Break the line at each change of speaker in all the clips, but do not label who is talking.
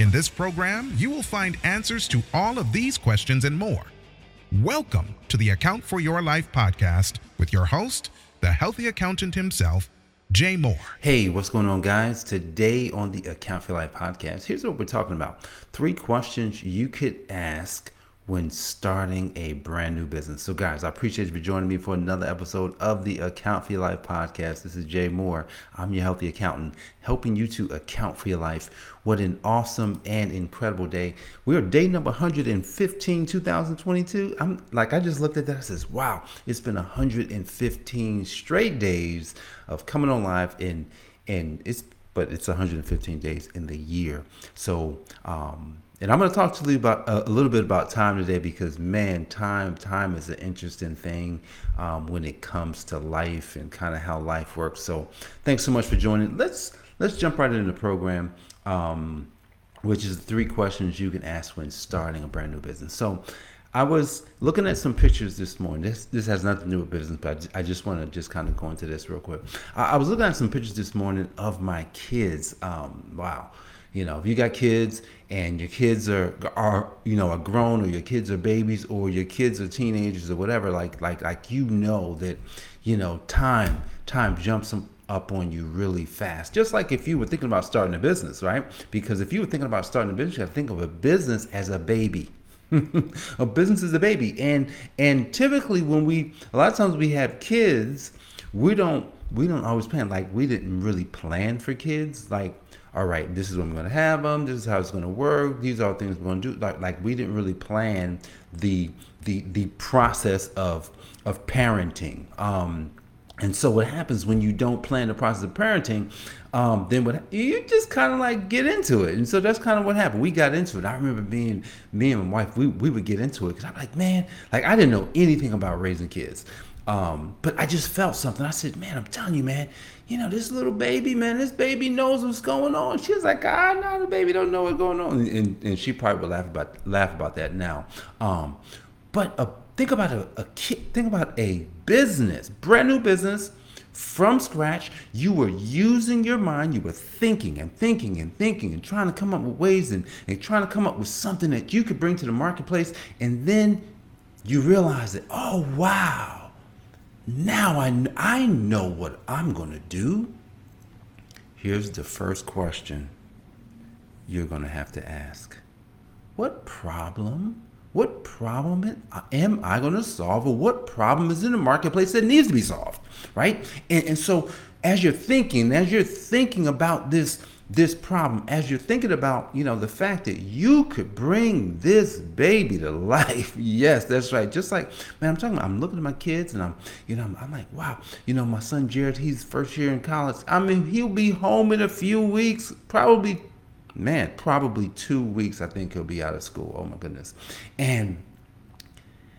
In this program, you will find answers to all of these questions and more. Welcome to the Account for Your Life podcast with your host, the healthy accountant himself, Jay Moore.
Hey, what's going on, guys? Today on the Account for Life podcast, here's what we're talking about three questions you could ask when starting a brand new business. So, guys, I appreciate you for joining me for another episode of the Account for Your Life podcast. This is Jay Moore. I'm your healthy accountant, helping you to account for your life. What an awesome and incredible day. We are day number 115, 2022. I'm like, I just looked at that. I says, wow, it's been 115 straight days of coming on live and and it's but it's 115 days in the year. So, um, and I'm going to talk to you about uh, a little bit about time today because man, time time is an interesting thing um, when it comes to life and kind of how life works. So, thanks so much for joining. Let's let's jump right into the program, um, which is three questions you can ask when starting a brand new business. So, I was looking at some pictures this morning. This this has nothing to do with business, but I just want to just kind of go into this real quick. I, I, was looking at some pictures this morning of my kids. Um, wow you know, if you got kids and your kids are are you know are grown or your kids are babies or your kids are teenagers or whatever, like like like you know that you know time time jumps up on you really fast. Just like if you were thinking about starting a business, right? Because if you were thinking about starting a business, you have to think of a business as a baby. a business is a baby, and and typically when we a lot of times we have kids, we don't we don't always plan like we didn't really plan for kids like all right, this is when we're going to have them. This is how it's going to work. These are things we're going to do. Like, like we didn't really plan the the the process of of parenting. Um, and so what happens when you don't plan the process of parenting? Um, then what you just kind of like get into it, and so that's kind of what happened. We got into it. I remember being me and my wife. We we would get into it because I'm like, man, like I didn't know anything about raising kids. Um, but I just felt something. I said, man, I'm telling you, man, you know, this little baby, man, this baby knows what's going on. She was like, ah, no, the baby don't know what's going on. And, and she probably would laugh about laugh about that now. Um, but uh, think about a, a kid, think about a business, brand new business from scratch. You were using your mind, you were thinking and thinking and thinking and trying to come up with ways and, and trying to come up with something that you could bring to the marketplace. And then you realize that, oh, wow now I, I know what I'm going to do. Here's the first question you're going to have to ask What problem? What problem am I going to solve, or what problem is in the marketplace that needs to be solved? Right? And, and so, as you're thinking, as you're thinking about this this problem as you're thinking about you know the fact that you could bring this baby to life. Yes that's right. Just like man i'm talking about i'm looking at my kids and i'm you know i'm, I'm like wow you know my son jared he's first year in college. I mean he'll be home in a few weeks probably man probably two weeks i think he'll be out of school. Oh my goodness. And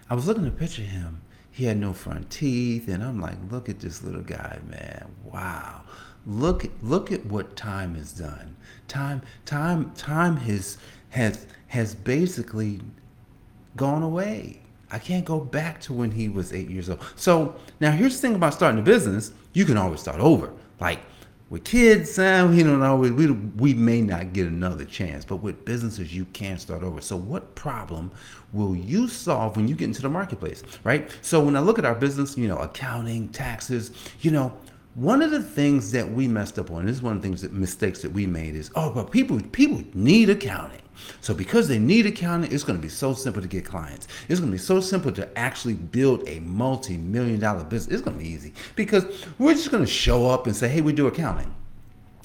i was looking a picture him. He had no front teeth and i'm like look at this little guy man. Wow Look look at what time has done. Time time time has has has basically gone away. I can't go back to when he was eight years old. So now here's the thing about starting a business: you can always start over. Like with kids, uh, we don't always we we may not get another chance, but with businesses you can start over. So what problem will you solve when you get into the marketplace, right? So when I look at our business, you know, accounting, taxes, you know, one of the things that we messed up on, this is one of the things that mistakes that we made is, oh, but people people need accounting. So because they need accounting, it's going to be so simple to get clients. It's going to be so simple to actually build a multi-million dollar business. It's going to be easy because we're just going to show up and say, hey, we do accounting.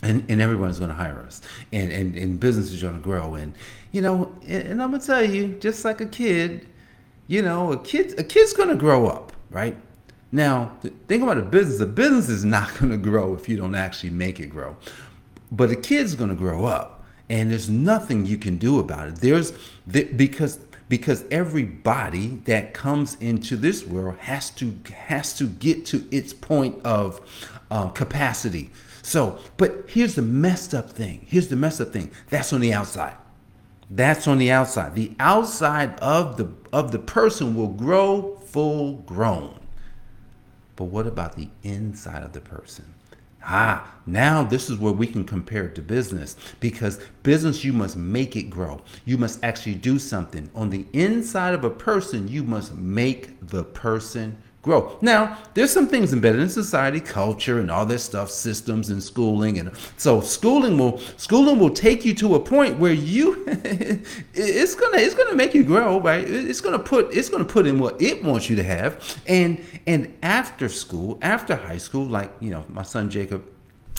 And, and everyone's going to hire us and, and, and business is going to grow. And, you know, and, and I'm going to tell you, just like a kid, you know, a kid, a kid's going to grow up, right? Now, think about a business. A business is not going to grow if you don't actually make it grow. But a kid's going to grow up, and there's nothing you can do about it. There's because because everybody that comes into this world has to has to get to its point of um, capacity. So, but here's the messed up thing. Here's the messed up thing. That's on the outside. That's on the outside. The outside of the of the person will grow full grown. But what about the inside of the person? Ah, now this is where we can compare it to business because business, you must make it grow. You must actually do something. On the inside of a person, you must make the person grow. Now, there's some things embedded in society, culture, and all this stuff, systems and schooling, and so schooling will schooling will take you to a point where you it's gonna it's gonna make you grow, right? It's gonna put it's gonna put in what it wants you to have, and and after school, after high school, like you know, my son Jacob.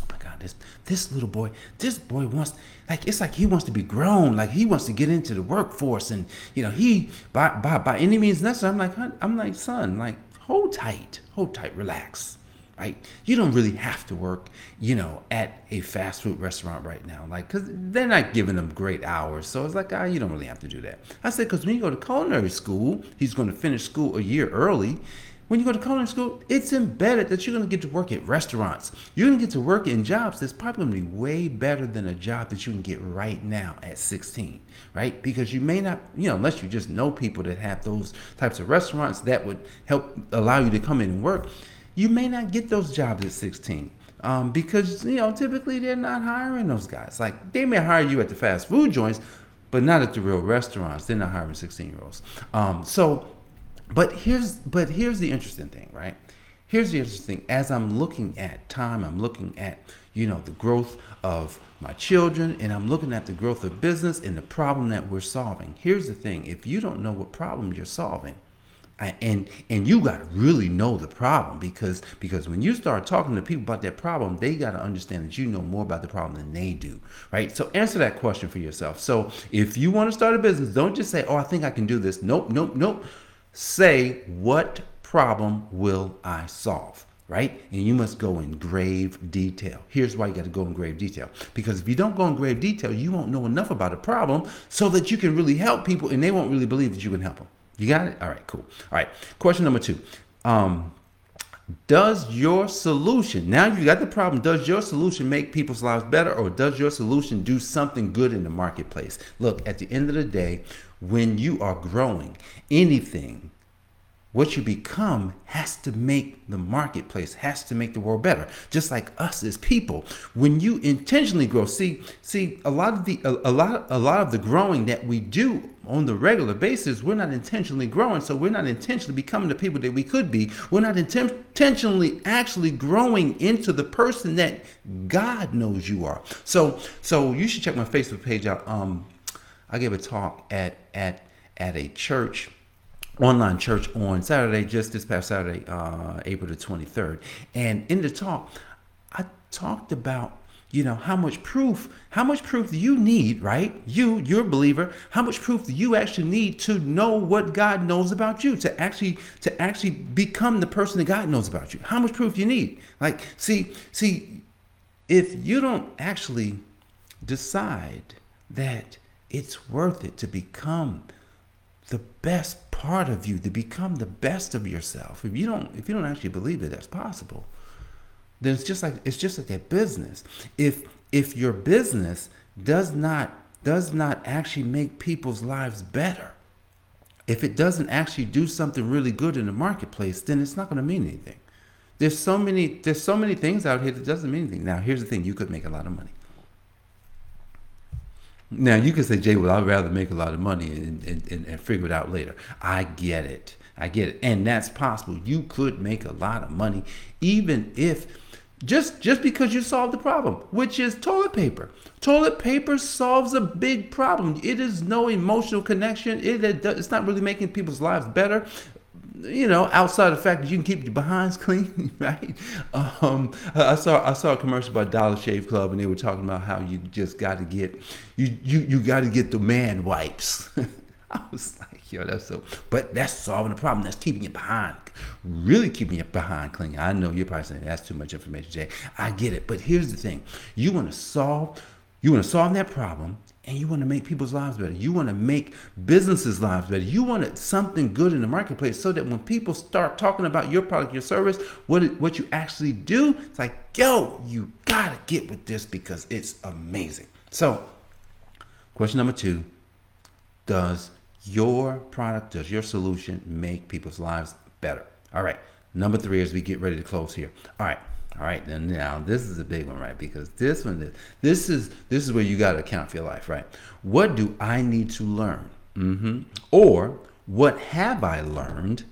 Oh my God, this this little boy, this boy wants like it's like he wants to be grown, like he wants to get into the workforce, and you know he by by by any means necessary. I'm like I'm like son, like hold tight, hold tight, relax. Right? You don't really have to work, you know, at a fast food restaurant right now, like, cause they're not giving them great hours. So it's like, ah, you don't really have to do that. I said, cause when you go to culinary school, he's going to finish school a year early. When you go to culinary school, it's embedded that you're going to get to work at restaurants. You're going to get to work in jobs that's probably going to be way better than a job that you can get right now at 16, right? Because you may not, you know, unless you just know people that have those types of restaurants that would help allow you to come in and work, you may not get those jobs at 16. Um, because you know typically they're not hiring those guys. Like they may hire you at the fast food joints, but not at the real restaurants. They're not hiring 16 year olds. Um, so but here's but here's the interesting thing, right? Here's the interesting thing. As I'm looking at time, I'm looking at you know the growth of my children, and I'm looking at the growth of business and the problem that we're solving. Here's the thing: if you don't know what problem you're solving, and and you got to really know the problem because because when you start talking to people about that problem they got to understand that you know more about the problem than they do right so answer that question for yourself so if you want to start a business don't just say oh i think i can do this nope nope nope say, What problem will I solve? Right? And you must go in grave detail. Here's why you got to go in grave detail. Because if you don't go in grave detail, you won't know enough about a problem so that you can really help people and they won't really believe that you can help them. You got it? All right, cool. All right. Question number two. Um, does your solution, now you got the problem, does your solution make people's lives better or does your solution do something good in the marketplace? Look, at the end of the day, when you are growing, anything, what you become has to make the marketplace, has to make the world better. Just like us as people, when you intentionally grow, see, see, a lot of the a, a lot a lot of the growing that we do on the regular basis, we're not intentionally growing. So we're not intentionally becoming the people that we could be. We're not inten- intentionally actually growing into the person that God knows you are. So so you should check my Facebook page out. Um, I gave a talk at at at a church online church on Saturday, just this past Saturday, uh, April the 23rd. And in the talk, I talked about, you know, how much proof, how much proof do you need, right? You, you're a believer, how much proof do you actually need to know what God knows about you, to actually, to actually become the person that God knows about you? How much proof do you need? Like, see, see, if you don't actually decide that it's worth it to become the best part of you, to become the best of yourself. If you don't, if you don't actually believe that that's possible, then it's just like it's just like a business. If if your business does not does not actually make people's lives better, if it doesn't actually do something really good in the marketplace, then it's not going to mean anything. There's so many there's so many things out here that doesn't mean anything. Now, here's the thing: you could make a lot of money. Now you can say, Jay, well, I'd rather make a lot of money and, and, and, figure it out later. I get it. I get it. And that's possible. You could make a lot of money even if just just because you solve the problem, which is toilet paper. Toilet paper solves a big problem. It is no emotional connection. It, it's not really making people's lives better you know, outside the fact that you can keep your behinds clean, right? Um, I saw I saw a commercial by Dollar Shave Club, and they were talking about how you just got to get you you you got to get the man wipes. I was like, yo, that's so. But that's solving the problem. That's keeping it behind, really keeping it behind clean. I know you're probably saying that's too much information, Jay. I get it, but here's the thing: you want to solve, you want to solve that problem, and you want to make people's lives better. You want to make businesses' lives better. You want something good in the marketplace so that when people start talking about your product, your service, what what you actually do, it's like, yo, you gotta get with this because it's amazing. So, question number two: Does your product, does your solution make people's lives better? All right. Number three, as we get ready to close here. All right. All right, then now this is a big one, right? Because this one, this is this is where you got to account for your life, right? What do I need to learn, mm-hmm. or what have I learned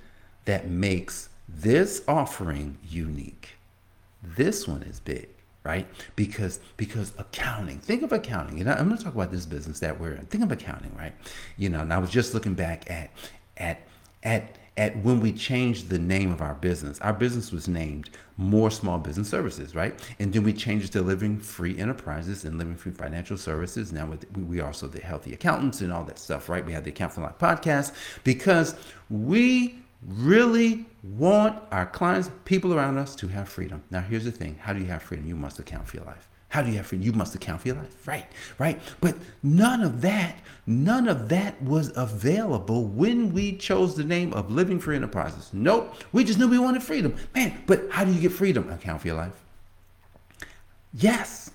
that makes this offering unique? This one is big, right? Because because accounting. Think of accounting. You know, I'm going to talk about this business that we're in. Think of accounting, right? You know, and I was just looking back at at at at when we changed the name of our business. Our business was named Moore Small Business Services, right? And then we changed to Living Free Enterprises and Living Free Financial Services. Now we also the Healthy Accountants and all that stuff, right? We have the Account for Life podcast because we really want our clients, people around us to have freedom. Now, here's the thing how do you have freedom? You must account for your life. How do you have freedom? You must account for your life. Right, right. But none of that, none of that was available when we chose the name of Living Free Enterprises. Nope. We just knew we wanted freedom. Man, but how do you get freedom? Account for your life. Yes.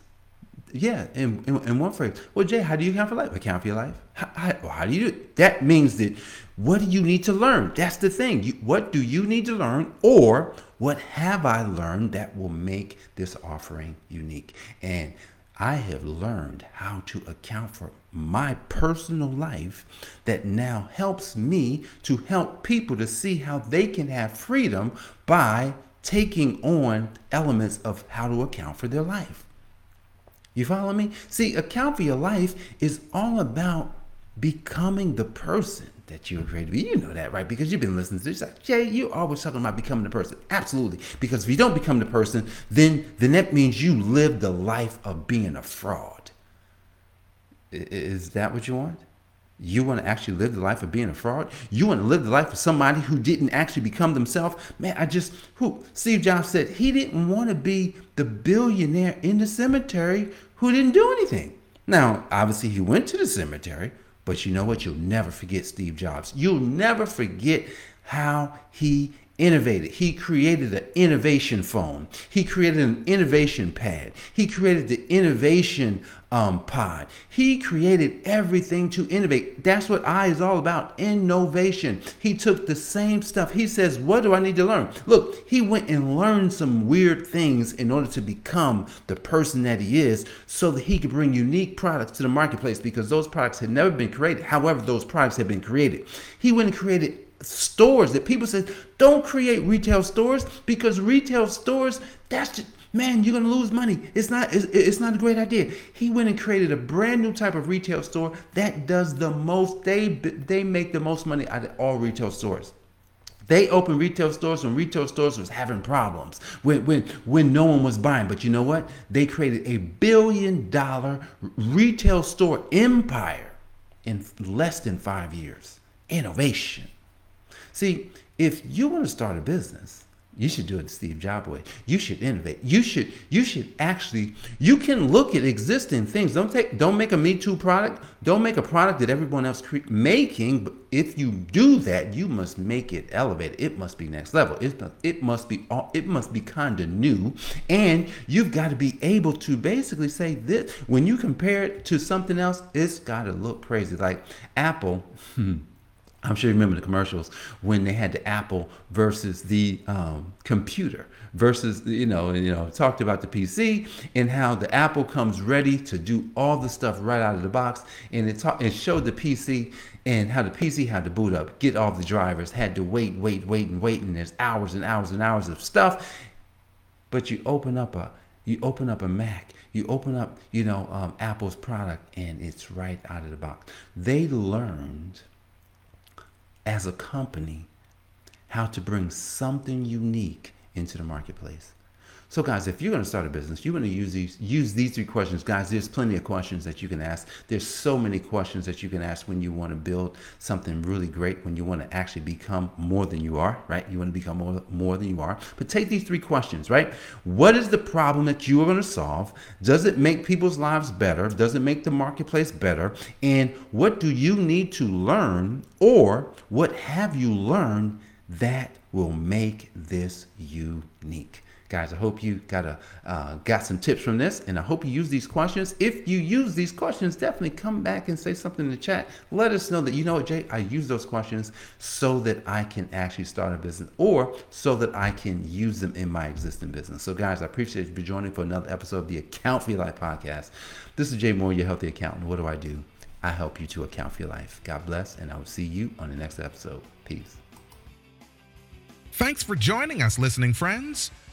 Yeah, in, in, in one phrase. Well, Jay, how do you account for life? Account for your life. How, how, how do you do it? That means that what do you need to learn? That's the thing. You, what do you need to learn? Or what have I learned that will make this offering unique? And I have learned how to account for my personal life that now helps me to help people to see how they can have freedom by taking on elements of how to account for their life. You follow me? See, account for your life is all about becoming the person that you're to be. You know that, right? Because you've been listening to this. Like, Jay, you're always talking about becoming the person. Absolutely. Because if you don't become the person, then then that means you live the life of being a fraud. Is that what you want? You want to actually live the life of being a fraud? You want to live the life of somebody who didn't actually become themselves? Man, I just who Steve Jobs said he didn't want to be the billionaire in the cemetery who didn't do anything. Now, obviously he went to the cemetery, but you know what? You'll never forget Steve Jobs. You'll never forget how he innovated. He created an innovation phone. He created an innovation pad. He created the innovation um, pod. He created everything to innovate. That's what I is all about innovation. He took the same stuff. He says, What do I need to learn? Look, he went and learned some weird things in order to become the person that he is so that he could bring unique products to the marketplace because those products had never been created. However, those products had been created. He went and created stores that people said don't create retail stores because retail stores that's just, man, you're gonna lose money. It's not it's, it's not a great idea. He went and created a brand new type of retail store that does the most. They they make the most money out of all retail stores. They opened retail stores when retail stores was having problems, when, when, when no one was buying. But you know what? They created a billion dollar retail store empire in less than five years. Innovation. See, if you want to start a business, you should do it Steve Jobs way. You should innovate. You should you should actually you can look at existing things. Don't take don't make a Me Too product. Don't make a product that everyone else cre- making. But if you do that, you must make it elevated. It must be next level. It it must be it must be kind of new, and you've got to be able to basically say this when you compare it to something else. It's got to look crazy. Like Apple. Hmm, I'm sure you remember the commercials when they had the Apple versus the um, computer versus you know you know talked about the PC and how the Apple comes ready to do all the stuff right out of the box and it ta- it showed the PC and how the PC had to boot up, get all the drivers, had to wait, wait, wait, and wait, and there's hours and hours and hours of stuff. But you open up a you open up a Mac, you open up you know um, Apple's product, and it's right out of the box. They learned as a company how to bring something unique into the marketplace. So, guys, if you're going to start a business, you're going to use these use these three questions, guys. There's plenty of questions that you can ask. There's so many questions that you can ask when you want to build something really great. When you want to actually become more than you are, right? You want to become more more than you are. But take these three questions, right? What is the problem that you are going to solve? Does it make people's lives better? Does it make the marketplace better? And what do you need to learn, or what have you learned that will make this unique? Guys, I hope you got a uh, got some tips from this, and I hope you use these questions. If you use these questions, definitely come back and say something in the chat. Let us know that you know what, Jay. I use those questions so that I can actually start a business, or so that I can use them in my existing business. So, guys, I appreciate you joining for another episode of the Account for Your Life podcast. This is Jay Moore, your healthy accountant. What do I do? I help you to account for your life. God bless, and I will see you on the next episode. Peace.
Thanks for joining us, listening friends.